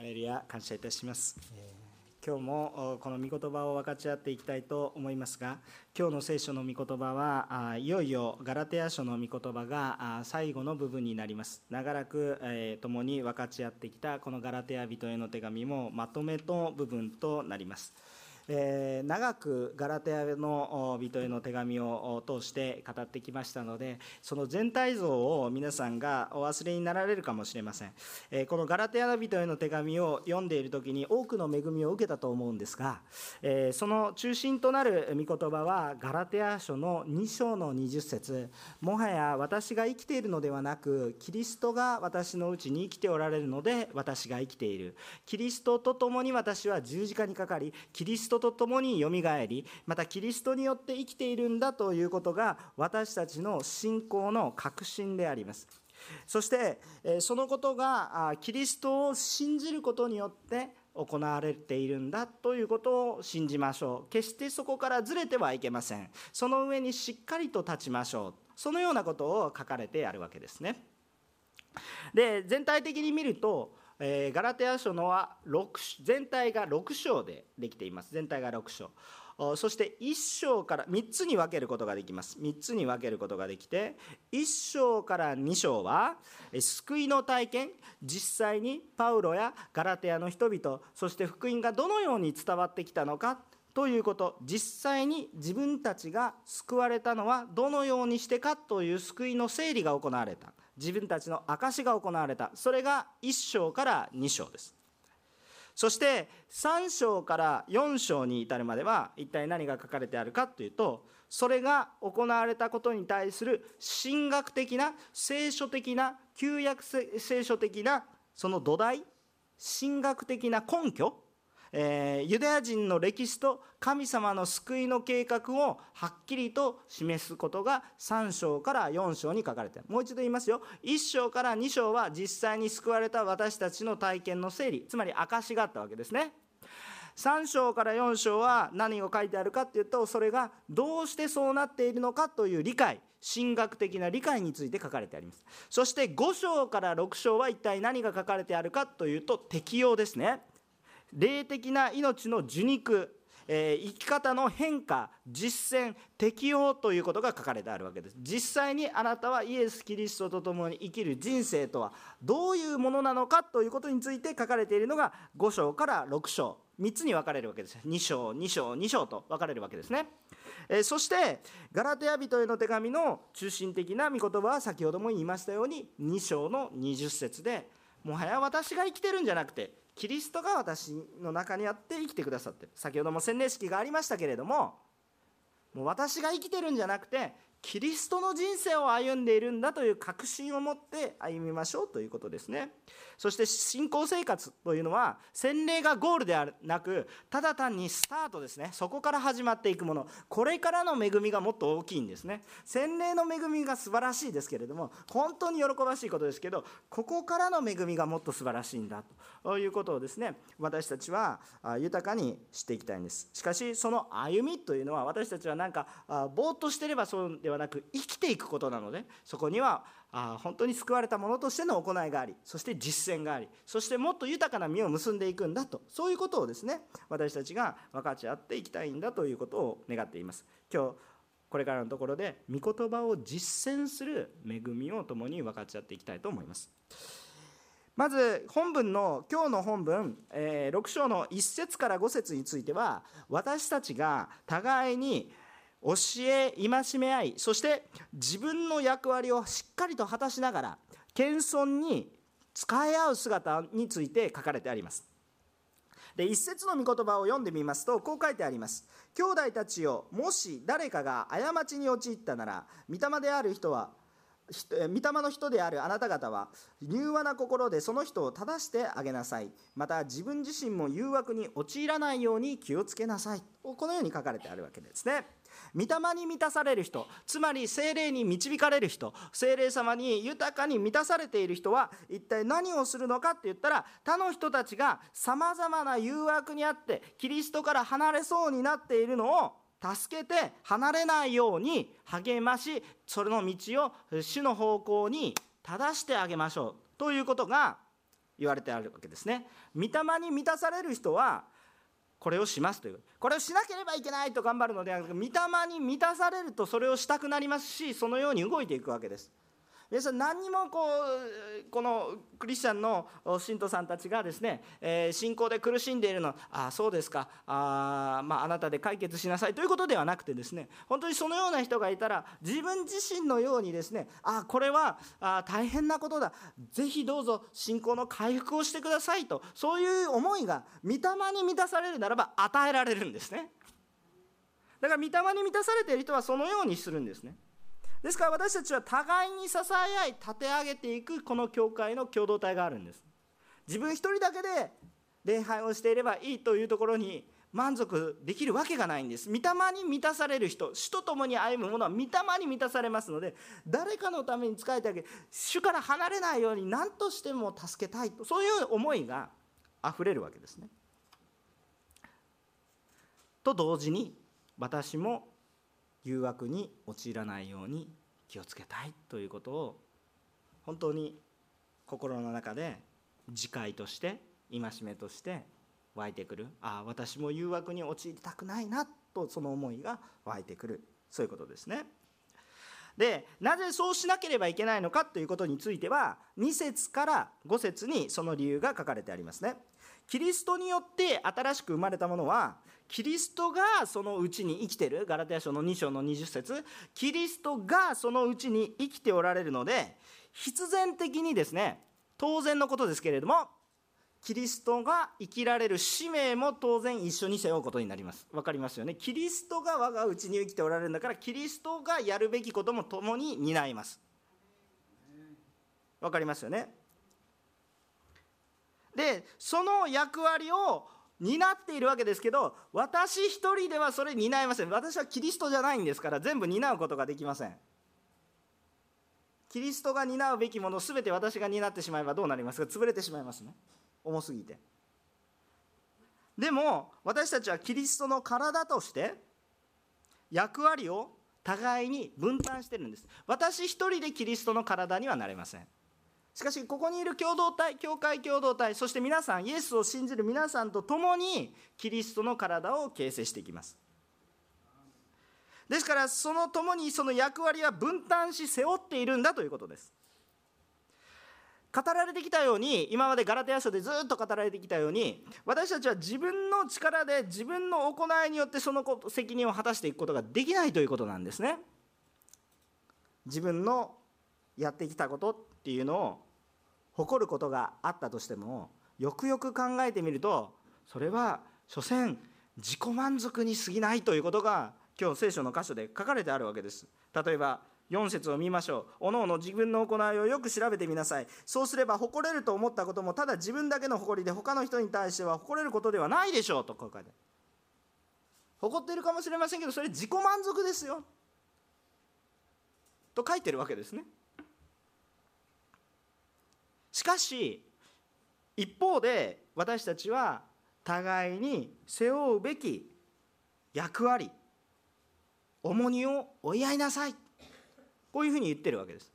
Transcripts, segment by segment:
ハレルヤ感謝いたします。今日もこの御言葉を分かち合っていきたいと思いますが、今日の聖書の御言葉は、いよいよガラテヤ書の御言葉が最後の部分になります。長らく共に分かち合ってきたこのガラテヤ人への手紙もまとめの部分となります。えー、長くガラテヤの人への手紙を通して語ってきましたのでその全体像を皆さんがお忘れになられるかもしれません、えー、このガラテヤの人への手紙を読んでいる時に多くの恵みを受けたと思うんですが、えー、その中心となる御言葉はガラテヤ書の2章の20節。もはや私が生きているのではなくキリストが私のうちに生きておられるので私が生きている。キリストと共に私は十字架にかかりキリストと共によみがえりまたキリストによって生きているんだということが私たちの信仰の確信であります。そしてそのことがキリストを信じることによって行われているんだということを信じましょう。決してそこからずれてはいけません。その上にしっかりと立ちましょう。そのようなことを書かれてあるわけですね。で全体的に見るとえーガラテヤ書のは6全体が6章でできています。全体が6章。そして1章から3つに分けることができます。3つに分けることができて1章から2章は救いの体験。実際にパウロやガラテヤの人々そして福音がどのように伝わってきたのかということ。実際に自分たちが救われたのはどのようにしてかという救いの整理が行われた。自分たちの証が行われた。それが1章から2章です。そして3章から4章に至るまでは一体何が書かれてあるかというとそれが行われたことに対する神学的な聖書的な旧約聖書的なその土台神学的な根拠えー、ユダヤ人の歴史と神様の救いの計画をはっきりと示すことが3章から4章に書かれている。もう一度言いますよ。1章から2章は実際に救われた私たちの体験の整理。つまり証があったわけですね。3章から4章は何を書いてあるかっていうとそれがどうしてそうなっているのかという理解。神学的な理解について書かれてあります。そして5章から6章は一体何が書かれてあるかというと適用ですね。霊的な命の受肉、えー、生き方の変化実践適用ということが書かれてあるわけです。実際にあなたはイエス・キリストと共に生きる人生とはどういうものなのかということについて書かれているのが5章から6章3つに分かれるわけです2章2章2章と分かれるわけですね。えそしてガラテヤ人への手紙の中心的な御言葉は先ほども言いましたように2章の20節でもはや私が生きてるんじゃなくてキリストが私の中にあって生きてくださってる。先ほども洗礼式がありましたけれどももう私が生きてるんじゃなくてキリストの人生を歩んでいるんだという確信を持って歩みましょうということですね。そして信仰生活というのは洗礼がゴールではなくただ単にスタートですね。そこから始まっていくもの。これからの恵みがもっと大きいんですね。洗礼の恵みが素晴らしいですけれども本当に喜ばしいことですけどここからの恵みがもっと素晴らしいんだということをですね私たちは豊かにしていきたいんです。しかしその歩みというのは私たちはなんかぼーっとしてればそうでではなく生きていくことなのでそこにはあ本当に救われた者としての行いがありそして実践がありそしてもっと豊かな実を結んでいくんだとそういうことをですね私たちが分かち合っていきたいんだということを願っています。今日これからのところで御言葉を実践する恵みを共に分かち合っていきたいと思います。まず本文の今日の本文、え6章の1節から5節については私たちが互いに教え戒め合いそして自分の役割をしっかりと果たしながら謙遜に使い合う姿について書かれてあります。で一節の御言葉を読んでみますとこう書いてあります。兄弟たちよもし誰かが過ちに陥ったなら御霊である人は御霊の人であるあなた方は柔和な心でその人を正してあげなさい。また自分自身も誘惑に陥らないように気をつけなさい。このように書かれてあるわけですね。御霊に満たされる人つまり精霊に導かれる人精霊様に豊かに満たされている人は一体何をするのかって言ったら他の人たちがさまざまな誘惑にあってキリストから離れそうになっているのを助けて離れないように励ましそれの道を主の方向に正してあげましょうということが言われてあるわけですね。御霊に満たされる人はこれをしますという。これをしなければいけないと頑張るのではなく御霊に満たされるとそれをしたくなりますしそのように動いていくわけです。皆さん何にもこうこのクリスチャンの信徒さんたちがですね、えー、信仰で苦しんでいるのああそうですか。あ,、まあ、あなたで解決しなさいということではなくてですね本当にそのような人がいたら自分自身のようにですねあこれはあ大変なことだ。ぜひどうぞ信仰の回復をしてくださいとそういう思いが御霊に満たされるならば与えられるんですね。だから御霊に満たされている人はそのようにするんですね。ですから私たちは互いに支え合い立て上げていくこの教会の共同体があるんです。自分一人だけで礼拝をしていればいいというところに満足できるわけがないんです。御霊に満たされる人主と共に歩む者は御霊に満たされますので誰かのために仕えてあげ主から離れないように何としても助けたいとそういう思いがあふれるわけですね。と同時に私も誘惑に陥らないように気をつけたいということを本当に心の中で自戒として戒めとして湧いてくるああ私も誘惑に陥りたくないなとその思いが湧いてくるそういうことですね。でなぜそうしなければいけないのかということについては2節から5節にその理由が書かれてありますね。キリストによって新しく生まれたものはキリストがそのうちに生きてるガラテヤ書の2章の20節。キリストがそのうちに生きておられるので必然的にですね当然のことですけれどもキリストが生きられる使命も当然一緒に背負うことになります。分かりますよね？キリストが我がうちに生きておられるんだからキリストがやるべきことも共に担います。分かりますよね？でその役割を担っているわけですけど私一人ではそれ担いません。私はキリストじゃないんですから全部担うことができません。キリストが担うべきもの全て私が担ってしまえばどうなりますか？潰れてしまいますね。重すぎて。でも私たちはキリストの体として役割を互いに分担してるんです。私一人でキリストの体にはなれません。しかしここにいる共同体教会共同体そして皆さんイエスを信じる皆さんと共にキリストの体を形成していきます。ですからその共にその役割は分担し背負っているんだということです。語られてきたように今までガラテヤ書でずっと語られてきたように私たちは自分の力で自分の行いによってその責任を果たしていくことができないということなんですね。自分のやってきたことっていうのを誇ることがあったとしてもよくよく考えてみるとそれは所詮自己満足に過ぎないということが今日聖書の箇所で書かれてあるわけです例えば4節を見ましょう。おのおの自分の行いをよく調べてみなさい。そうすれば誇れると思ったこともただ自分だけの誇りで他の人に対しては誇れることではないでしょうとこう書いて誇っているかもしれませんけどそれ自己満足ですよ。と書いてるわけですね。しかし一方で私たちは互いに背負うべき役割重荷を追い合いなさい。こういうふうに言ってるわけです。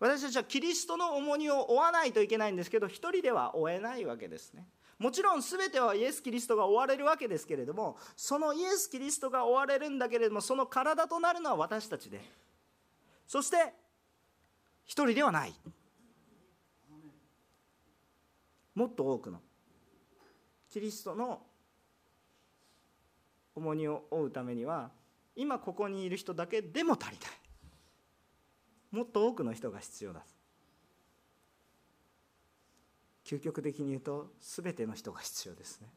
私たちはキリストの重荷を負わないといけないんですけど一人では負えないわけですね。もちろん全てはイエス・キリストが追われるわけですけれどもそのイエス・キリストが追われるんだけれどもその体となるのは私たちで。そして一人ではない。もっと多くの。キリストの重荷を負うためには今ここにいる人だけでも足りない。もっと多くの人が必要だ。究極的に言うと全ての人が必要ですね。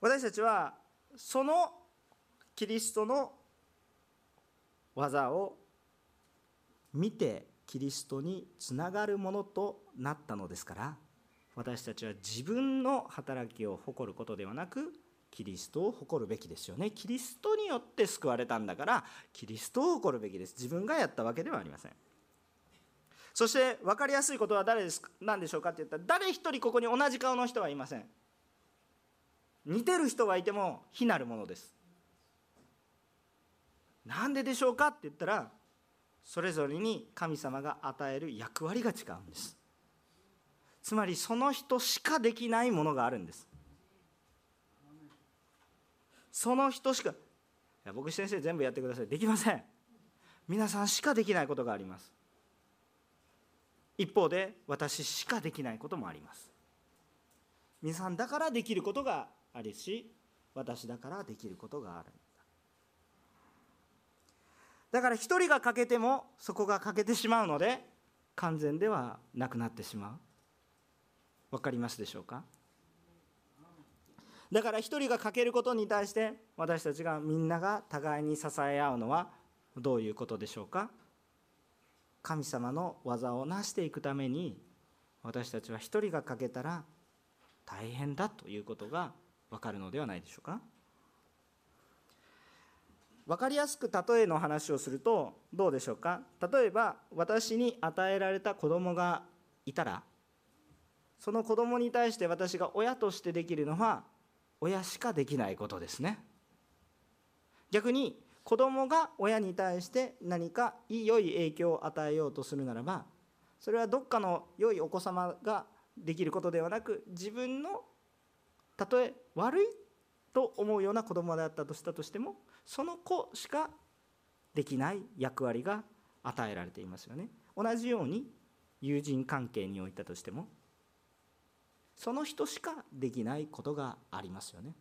私たちはそのキリストの技を見てキリストにつながるものとなったのですから私たちは自分の働きを誇ることではなくキリストを誇るべきですよね。キリストによって救われたんだからキリストを誇るべきです。自分がやったわけではありません。そして分かりやすいことは誰です何でしょうかって言ったら誰一人ここに同じ顔の人はいません。似てる人はいても非なるものです。なんででしょうかって言ったらそれぞれに神様が与える役割が違うんです。つまりその人しかできないものがあるんです。その人しかいや僕先生全部やってください。できません。皆さんしかできないことがあります。一方で私しかできないこともあります。皆さんだからできることがあるし私だからできることがある。だから一人が欠けてもそこが欠けてしまうので完全ではなくなってしまう。分かりますでしょうか？だから一人が欠けることに対して私たちがみんなが互いに支え合うのはどういうことでしょうか？神様の技を成していくために私たちは一人が欠けたら大変だということが分かるのではないでしょうか？分かりやすく例えの話をするとどうでしょうか？例えば私に与えられた子供がいたらその子供に対して私が親としてできるのは親しかできないことですね。逆に子供が親に対して何か良い影響を与えようとするならばそれはどっかの良いお子様ができることではなく自分のたとえ悪いと思うような子供であったとしたとしてもその子しかできない役割が与えられていますよね。同じように友人関係においたとしてもその人しかできないことがありますよね。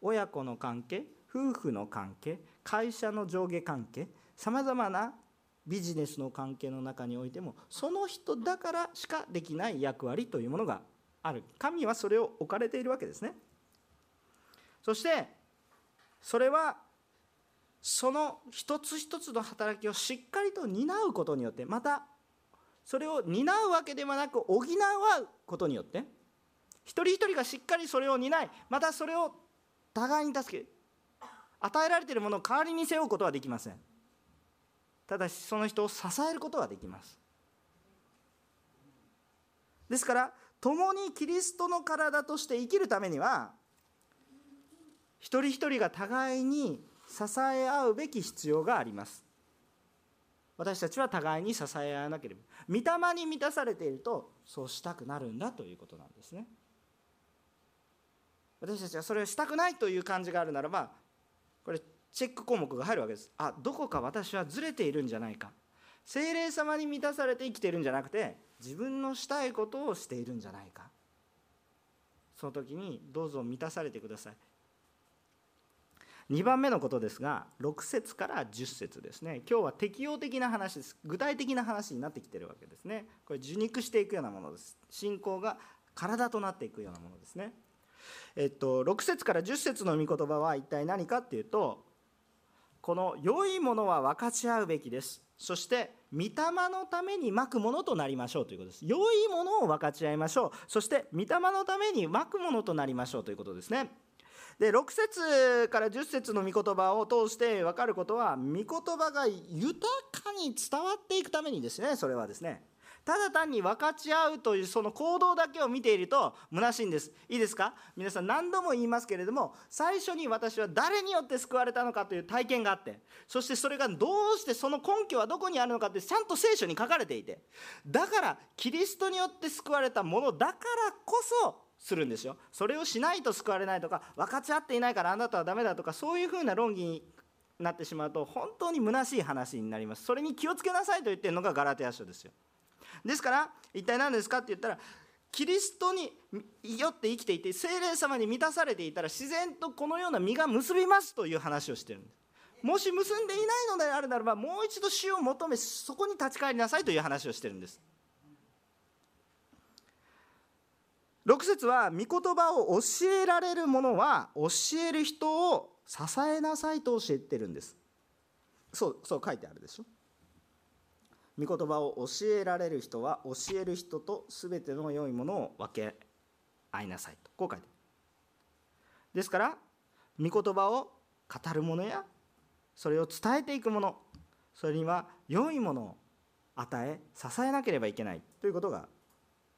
親子の関係夫婦の関係会社の上下関係さまざまなビジネスの関係の中においてもその人だからしかできない役割というものがある。神はそれを置かれているわけですね。そしてそれはその一つ一つの働きをしっかりと担うことによってまたそれを担うわけではなく補うことによって一人一人がしっかりそれを担いまたそれを互いに助け与えられているものを代わりに背負うことはできません。ただしその人を支えることはできます。ですから共にキリストの体として生きるためには一人一人が互いに支え合うべき必要があります。私たちは互いに支え合わなければ御霊に満たされているとそうしたくなるんだということなんですね。私たちはそれをしたくないという感じがあるならばこれチェック項目が入るわけです。あどこか私はずれているんじゃないか。精霊様に満たされて生きているんじゃなくて自分のしたいことをしているんじゃないか。その時にどうぞ満たされてください。2番目のことですが6節から10節ですね。今日は適応的な話です。具体的な話になってきてるわけですね。これ受肉していくようなものです。信仰が体となっていくようなものですね。えっと、6節から10節の御言葉は一体何かっていうとこの良いものは分かち合うべきです。そして御霊のためにまくものとなりましょうということです。良いものを分かち合いましょう。そして御霊のためにまくものとなりましょうということですね。で6節から10節の御言葉を通して分かることは御言葉が豊かに伝わっていくためにですねそれはですね。ただ単に分かち合うというその行動だけを見ていると虚しいんです。いいですか？皆さん何度も言いますけれども最初に私は誰によって救われたのかという体験があってそしてそれがどうしてその根拠はどこにあるのかってちゃんと聖書に書かれていてだからキリストによって救われたものだからこそするんですよ。それをしないと救われないとか分かち合っていないからあなたはダメだとかそういうふうな論議になってしまうと本当に虚しい話になります。それに気をつけなさいと言ってるのがガラテヤ書ですよ。ですから一体何ですかって言ったらキリストによって生きていて精霊様に満たされていたら自然とこのような実が結びますという話をしてるんです。もし結んでいないのであるならばもう一度死を求めそこに立ち返りなさいという話をしてるんです。6節は御言葉を教えられる者は教える人を支えなさいと教えてるんです。そうそう書いてあるでしょ。御言葉を教えられる人は教える人と全ての良いものを分け合いなさいと。こう書いてある。ですから御言葉を語る者やそれを伝えていく者それには良いものを与え支えなければいけないということが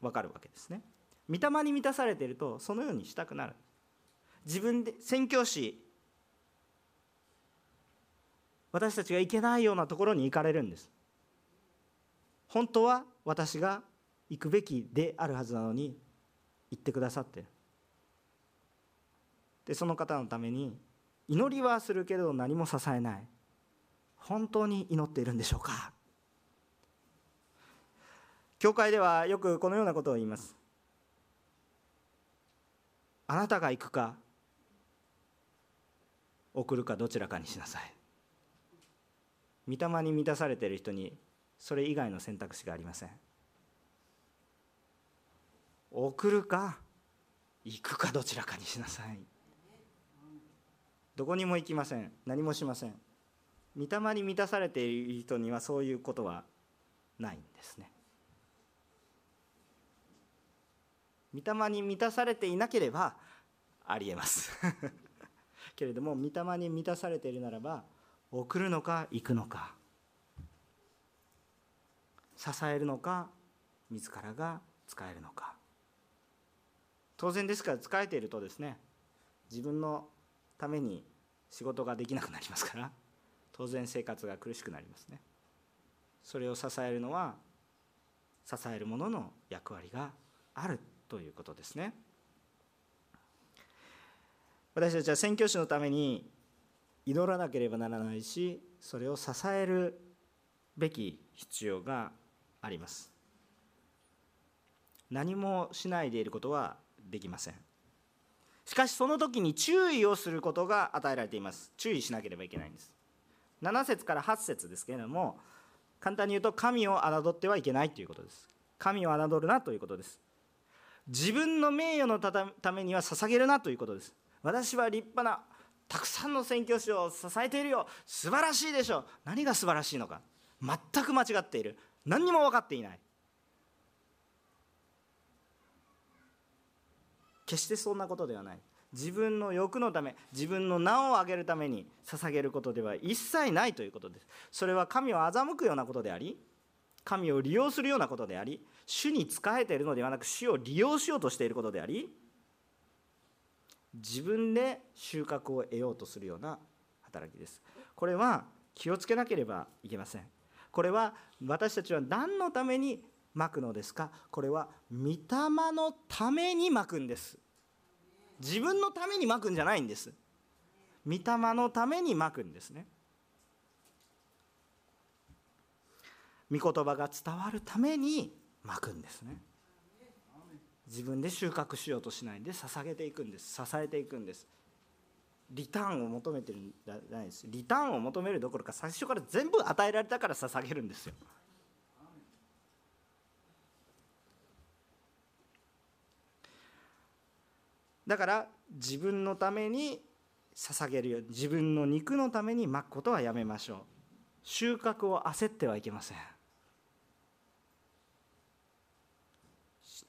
分かるわけですね。御霊に満たされているとそのようにしたくなる。自分で宣教師私たちが行けないようなところに行かれるんです。本当は私が行くべきであるはずなのに行ってくださって。でその方のために祈りはするけれど何も支えない。本当に祈っているんでしょうか。教会ではよくこのようなことを言います。あなたが行くか送るかどちらかにしなさい。御霊に満たされている人にそれ以外の選択肢がありません。送るか行くかどちらかにしなさい。どこにも行きません。何もしません。御霊に満たされている人にはそういうことはないんですね。御霊に満たされていなければありえます。けれども御霊に満たされているならば送るのか行くのか支えるのか自らが使えるのか。当然ですから使えているとですね自分のために仕事ができなくなりますから当然生活が苦しくなりますね。それを支えるのは支える者の役割がある。ということですね。私たちは宣教師のために祈らなければならないしそれを支えるべき必要があります。何もしないでいることはできません。しかしその時に注意をすることが与えられています。注意しなければいけないんです。7節から8節ですけれども簡単に言うと神を侮ってはいけないということです。神を侮るなということです。自分の名誉のためには捧げるなということです。私は立派なたくさんの宣教師を支えているよ。素晴らしいでしょう。何が素晴らしいのか。全く間違っている。何にも分かっていない。決してそんなことではない。自分の欲のため自分の名を上げるために捧げることでは一切ないということです。それは神を欺くようなことであり神を利用するようなことであり主に仕えているのではなく主を利用しようとしていることであり自分で収穫を得ようとするような働きです。これは気をつけなければいけません。これは私たちは何のためにまくのですか？これは御霊のためにまくんです。自分のためにまくんじゃないんです。御霊のためにまくんですね。御言葉が伝わるためにまくんですね。自分で収穫しようとしないで捧げていくんです。支えていくんです。リターンを求めてるんじゃないです。リターンを求めるどころか最初から全部与えられたから捧げるんですよ。だから自分のために捧げるよ自分の肉のためにまくことはやめましょう。収穫を焦ってはいけません。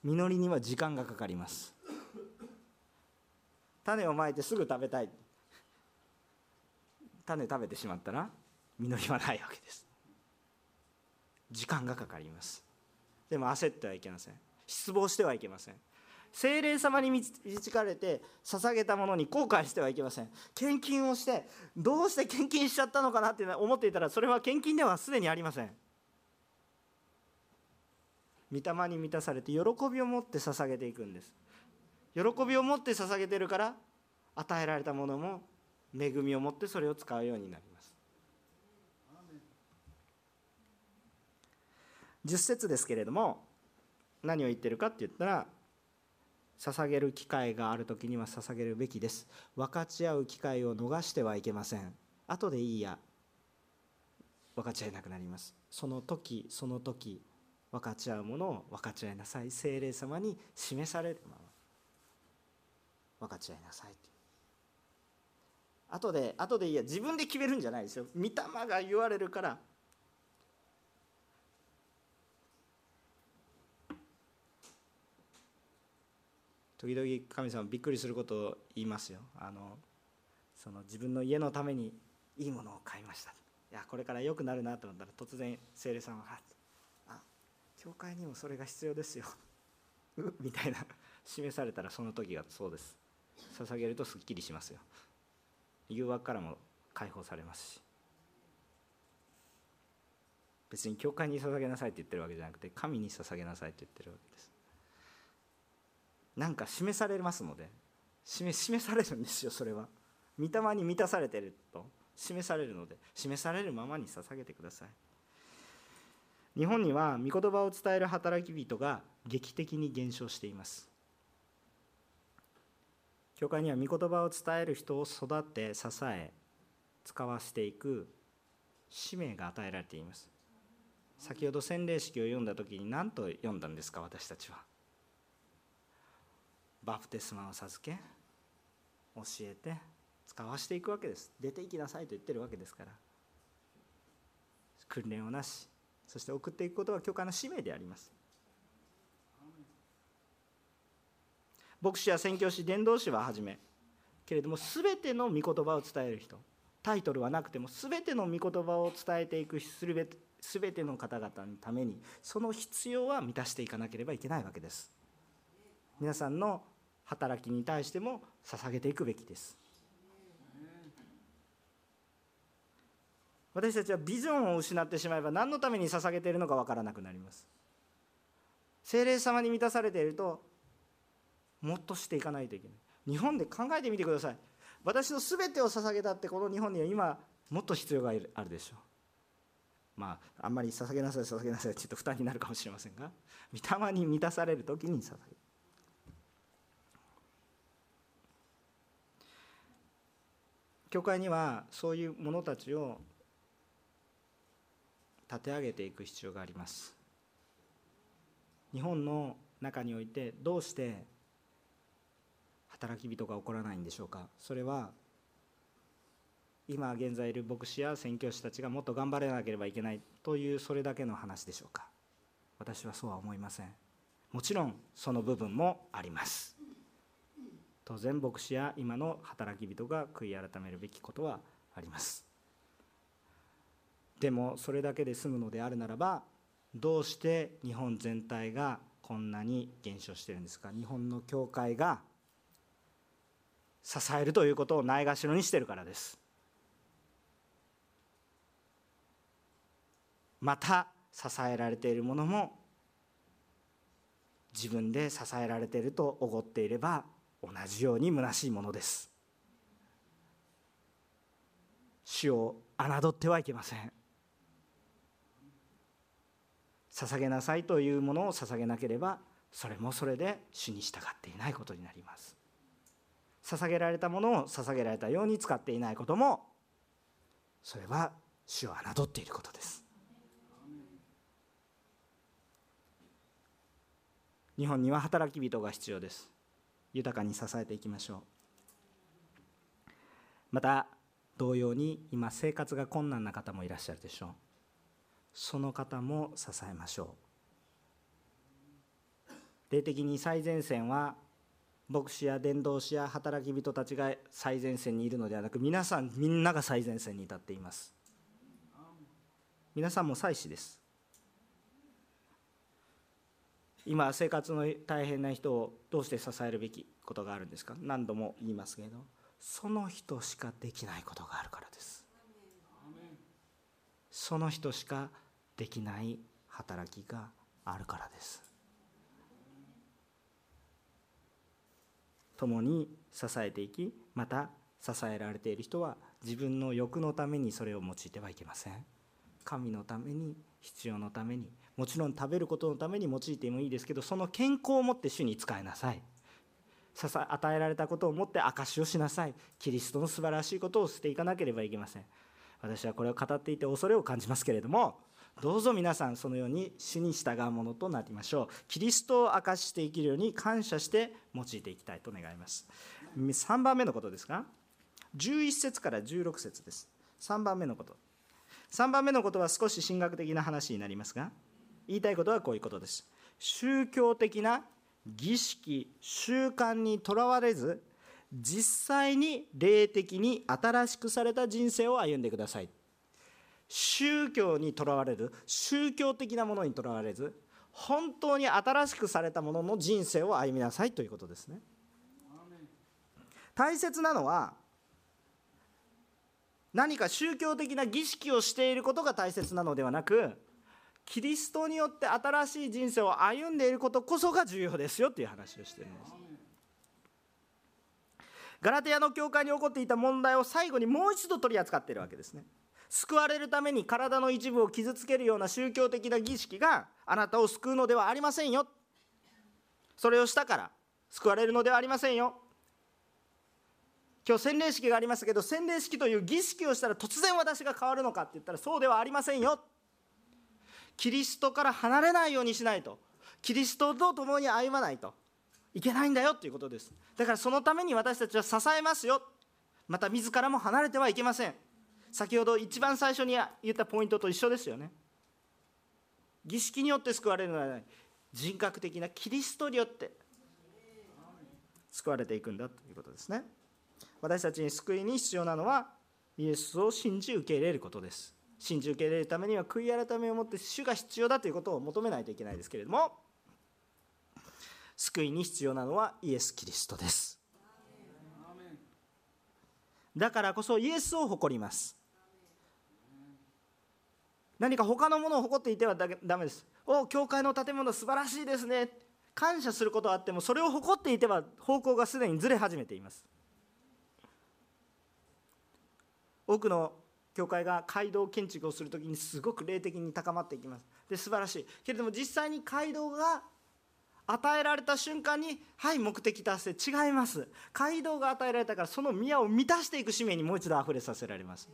実りには時間がかかります種をまいてすぐ食べたい種食べてしまったら実りはないわけです時間がかかりますでも焦ってはいけません失望してはいけません精霊様に導かれて捧げたものに後悔してはいけません献金をしてどうして献金しちゃったのかなって思っていたらそれは献金ではすでにありません御霊に満たされて喜びを持って捧げていくんです。喜びを持って捧げてるから与えられたものも恵みを持ってそれを使うようになります。10節ですけれども何を言ってるかって言ったら捧げる機会がある時には捧げるべきです。分かち合う機会を逃してはいけません。後でいいや。分かち合えなくなります。その時その時。分かち合うものを分かち合いなさい精霊様に示されるまま分かち合いなさい後で後でいや自分で決めるんじゃないですよ。御霊が言われるから。時々神様びっくりすることを言いますよ。あのその自分の家のためにいいものを買いました。いやこれから良くなるなと思ったら突然聖霊さんは「あ教会にもそれが必要ですよ」みたいな。示されたらその時がそうです。捧げるとすっきりしますよ。誘惑からも解放されますし。別に教会に捧げなさいって言ってるわけじゃなくて神に捧げなさいって言ってるわけです。なんか示されますので。示示されるんですよそれは。御霊に満たされてると示されるので示されるままに捧げてください。日本には御言葉を伝える働き人が劇的に減少しています。教会には御言葉を伝える人を育て支え使わせていく使命が与えられています。先ほど洗礼式を読んだ時に何と読んだんですか私たちは。バプテスマを授け教えて使わしていくわけです。出て行きなさいと言ってるわけですから。訓練をなしそして送っていくことは教会の使命であります。牧師や宣教師伝道師ははじめけれども全ての御言葉を伝える人タイトルはなくても全ての御言葉を伝えていくすべ全ての方々のためにその必要は満たしていかなければいけないわけです。皆さんの働きに対しても捧げていくべきです。私たちはビジョンを失ってしまえば何のために捧げているのか分からなくなります。精霊様に満たされているともっとしていかないといけない。日本で考えてみてください。私の全てを捧げたってこの日本には今もっと必要があるでしょう。まああんまり捧げなさい捧げなさいちょっと負担になるかもしれませんが御霊に満たされる時に捧げる。教会にはそういう者たちを立て上げていく必要があります。日本の中においてどうして働き人が起こらないんでしょうか。それは今現在いる牧師や宣教師たちがもっと頑張らなければいけないというそれだけの話でしょうか。私はそうは思いません。もちろんその部分もあります。当然牧師や今の働き人が悔い改めるべきことはあります。でもそれだけで済むのであるならばどうして日本全体がこんなに減少してるんですか？日本の教会が支えるということをないがしろにしてるからです。また支えられているものも自分で支えられているとおごっていれば同じように虚しいものです。主を侮ってはいけません。捧げなさいというものを捧げなければそれもそれで主に従っていないことになります。捧げられたものを捧げられたように使っていないこともそれは主を侮っていることです。日本には働き人が必要です。豊かに支えていきましょう。また同様に今生活が困難な方もいらっしゃるでしょう。その方も支えましょう。霊的に最前線は牧師や伝道師や働き人たちが最前線にいるのではなく皆さんみんなが最前線に立っています。皆さんも祭司です。今生活の大変な人をどうして支えるべきことがあるんですか？何度も言いますけれどその人しかできないことがあるからです。その人しかできない働きがあるからです。共に支えていきまた支えられている人は自分の欲のためにそれを用いてはいけません。神のために必要のためにもちろん食べることのために用いてもいいですけどその健康をもって主に使いなさい。与えられたことをもって証しをしなさい。キリストの素晴らしいことを捨ていかなければいけません。私はこれを語っていて恐れを感じますけれどもどうぞ皆さんそのように主に従うものとなりましょう。キリストを証しして生きるように感謝して用いていきたいと願います。3番目のことですが11節から16節です。3番目のこと。3番目のことは少し神学的な話になりますが言いたいことはこういうことです。宗教的な儀式習慣にとらわれず実際に霊的に新しくされた人生を歩んでください。宗教にとらわれる宗教的なものにとらわれず本当に新しくされたものの人生を歩みなさいということですね。大切なのは何か宗教的な儀式をしていることが大切なのではなくキリストによって新しい人生を歩んでいることこそが重要ですよっていう話をしてるんです。ガラテヤの教会に起こっていた問題を最後にもう一度取り扱っているわけですね。救われるために体の一部を傷つけるような宗教的な儀式があなたを救うのではありませんよ。それをしたから救われるのではありませんよ。今日洗礼式がありましたけど洗礼式という儀式をしたら突然私が変わるのかって言ったらそうではありませんよ。キリストから離れないようにしないと。キリストと共に歩まないと。いけないんだよということです。だからそのために私たちは支えますよ。また自らも離れてはいけません。先ほど一番最初に言ったポイントと一緒ですよね。儀式によって救われるのではない。人格的なキリストによって救われていくんだということですね。私たちに救いに必要なのはイエスを信じ受け入れることです。信じ受け入れるためには悔い改めをもって主が必要だということを求めないといけないですけれども救いに必要なのはイエス・キリストです。だからこそイエスを誇ります。何か他のものを誇っていてはだめです。お教会の建物素晴らしいですね。感謝することはあってもそれを誇っていては方向がすでにずれ始めています。多くの教会が街道建築をするときにすごく霊的に高まっていきます。で素晴らしい。けれども実際に街道が与えられた瞬間にはい目的達成。違います。街道が与えられたからその宮を満たしていく使命にもう一度溢れさせられます。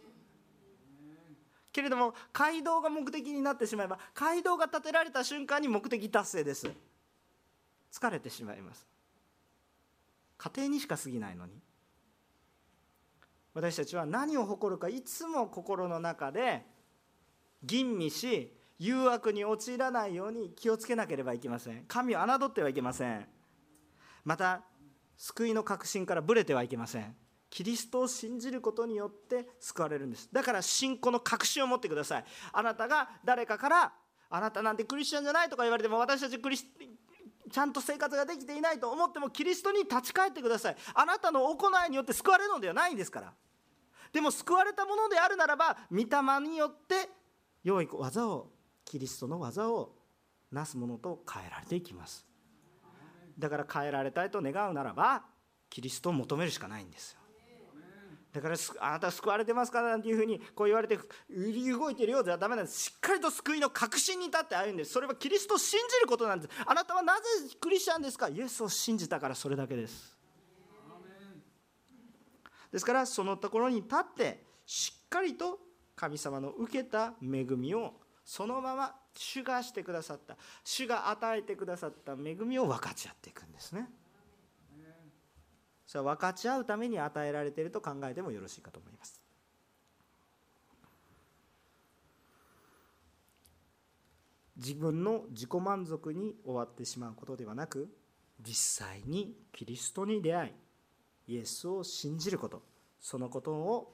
けれども街道が目的になってしまえば街道が建てられた瞬間に目的達成です。疲れてしまいます。家庭にしか過ぎないのに。私たちは何を誇るかいつも心の中で吟味し誘惑に陥らないように気をつけなければいけません。神を侮ってはいけません。また救いの確信からぶれてはいけません。キリストを信じることによって救われるんです。だから信仰の確信を持ってください。あなたが誰かからあなたなんてクリスチャンじゃないとか言われても私たちクリスちゃんと生活ができていないと思ってもキリストに立ち返ってください。あなたの行いによって救われるのではないんですから。でも救われたものであるならば御霊によって良い技をキリストの技をなすものと変えられていきます。だから変えられたいと願うならばキリストを求めるしかないんですよ。だからあなた救われてますかなんていうふうにこう言われて動いてるようではダメなんです。しっかりと救いの確信に立って歩んでそれはキリストを信じることなんです。あなたはなぜクリスチャンですか？イエスを信じたからそれだけです。ですからそのところに立ってしっかりと神様の受けた恵みをそのまま主がしてくださった。主が与えてくださった恵みを分かち合っていくんですね。それは分かち合うために与えられていると考えてもよろしいかと思います。自分の自己満足に終わってしまうことではなく実際にキリストに出会いイエスを信じることそのことを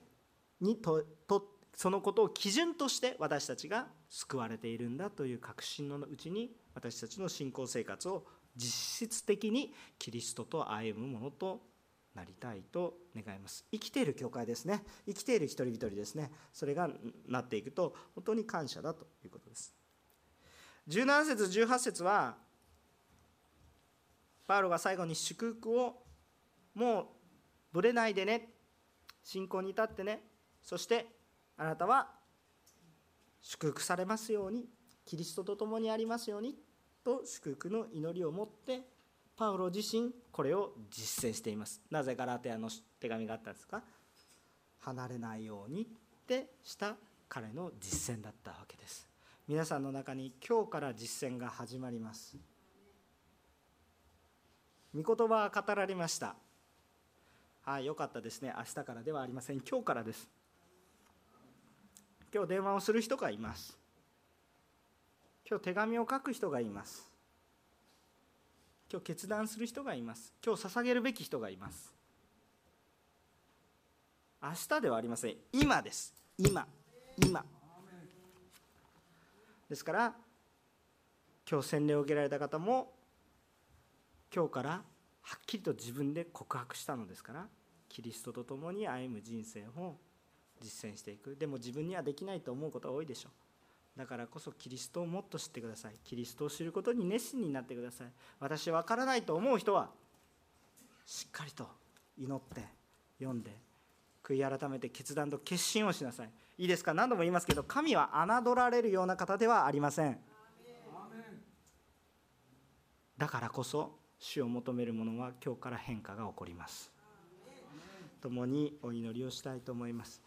にととそのことを基準として私たちが救われているんだという確信のうちに私たちの信仰生活を実質的にキリストと歩むものとなりたいと願います。生きている教会ですね。生きている一人一人ですね。それがなっていくと本当に感謝だということです。17節18節はパウロが最後に祝福をもうぶれないでね。信仰に立ってね。そしてあなたは祝福されますように。キリストと共にありますように。と祝福の祈りを持ってパウロ自身これを実践しています。なぜガラテアの手紙があったんですか？離れないようにってした彼の実践だったわけです。皆さんの中に今日から実践が始まります。御言葉は語られました。あよかったですね。明日からではありません。今日からです。今日電話をする人がいます。今日手紙を書く人がいます。今日決断する人がいます。今日捧げるべき人がいます。明日ではありません。今です。今。今。ですから今日洗礼を受けられた方も今日からはっきりと自分で告白したのですからキリストと共に歩む人生を実践していく。でも自分にはできないと思うことが多いでしょう。だからこそキリストをもっと知ってください。キリストを知ることに熱心になってください。私分からないと思う人はしっかりと祈って読んで悔い改めて決断と決心をしなさい。いいですか？何度も言いますけど神は侮られるような方ではありません。だからこそ主を求める者は今日から変化が起こります。共にお祈りをしたいと思います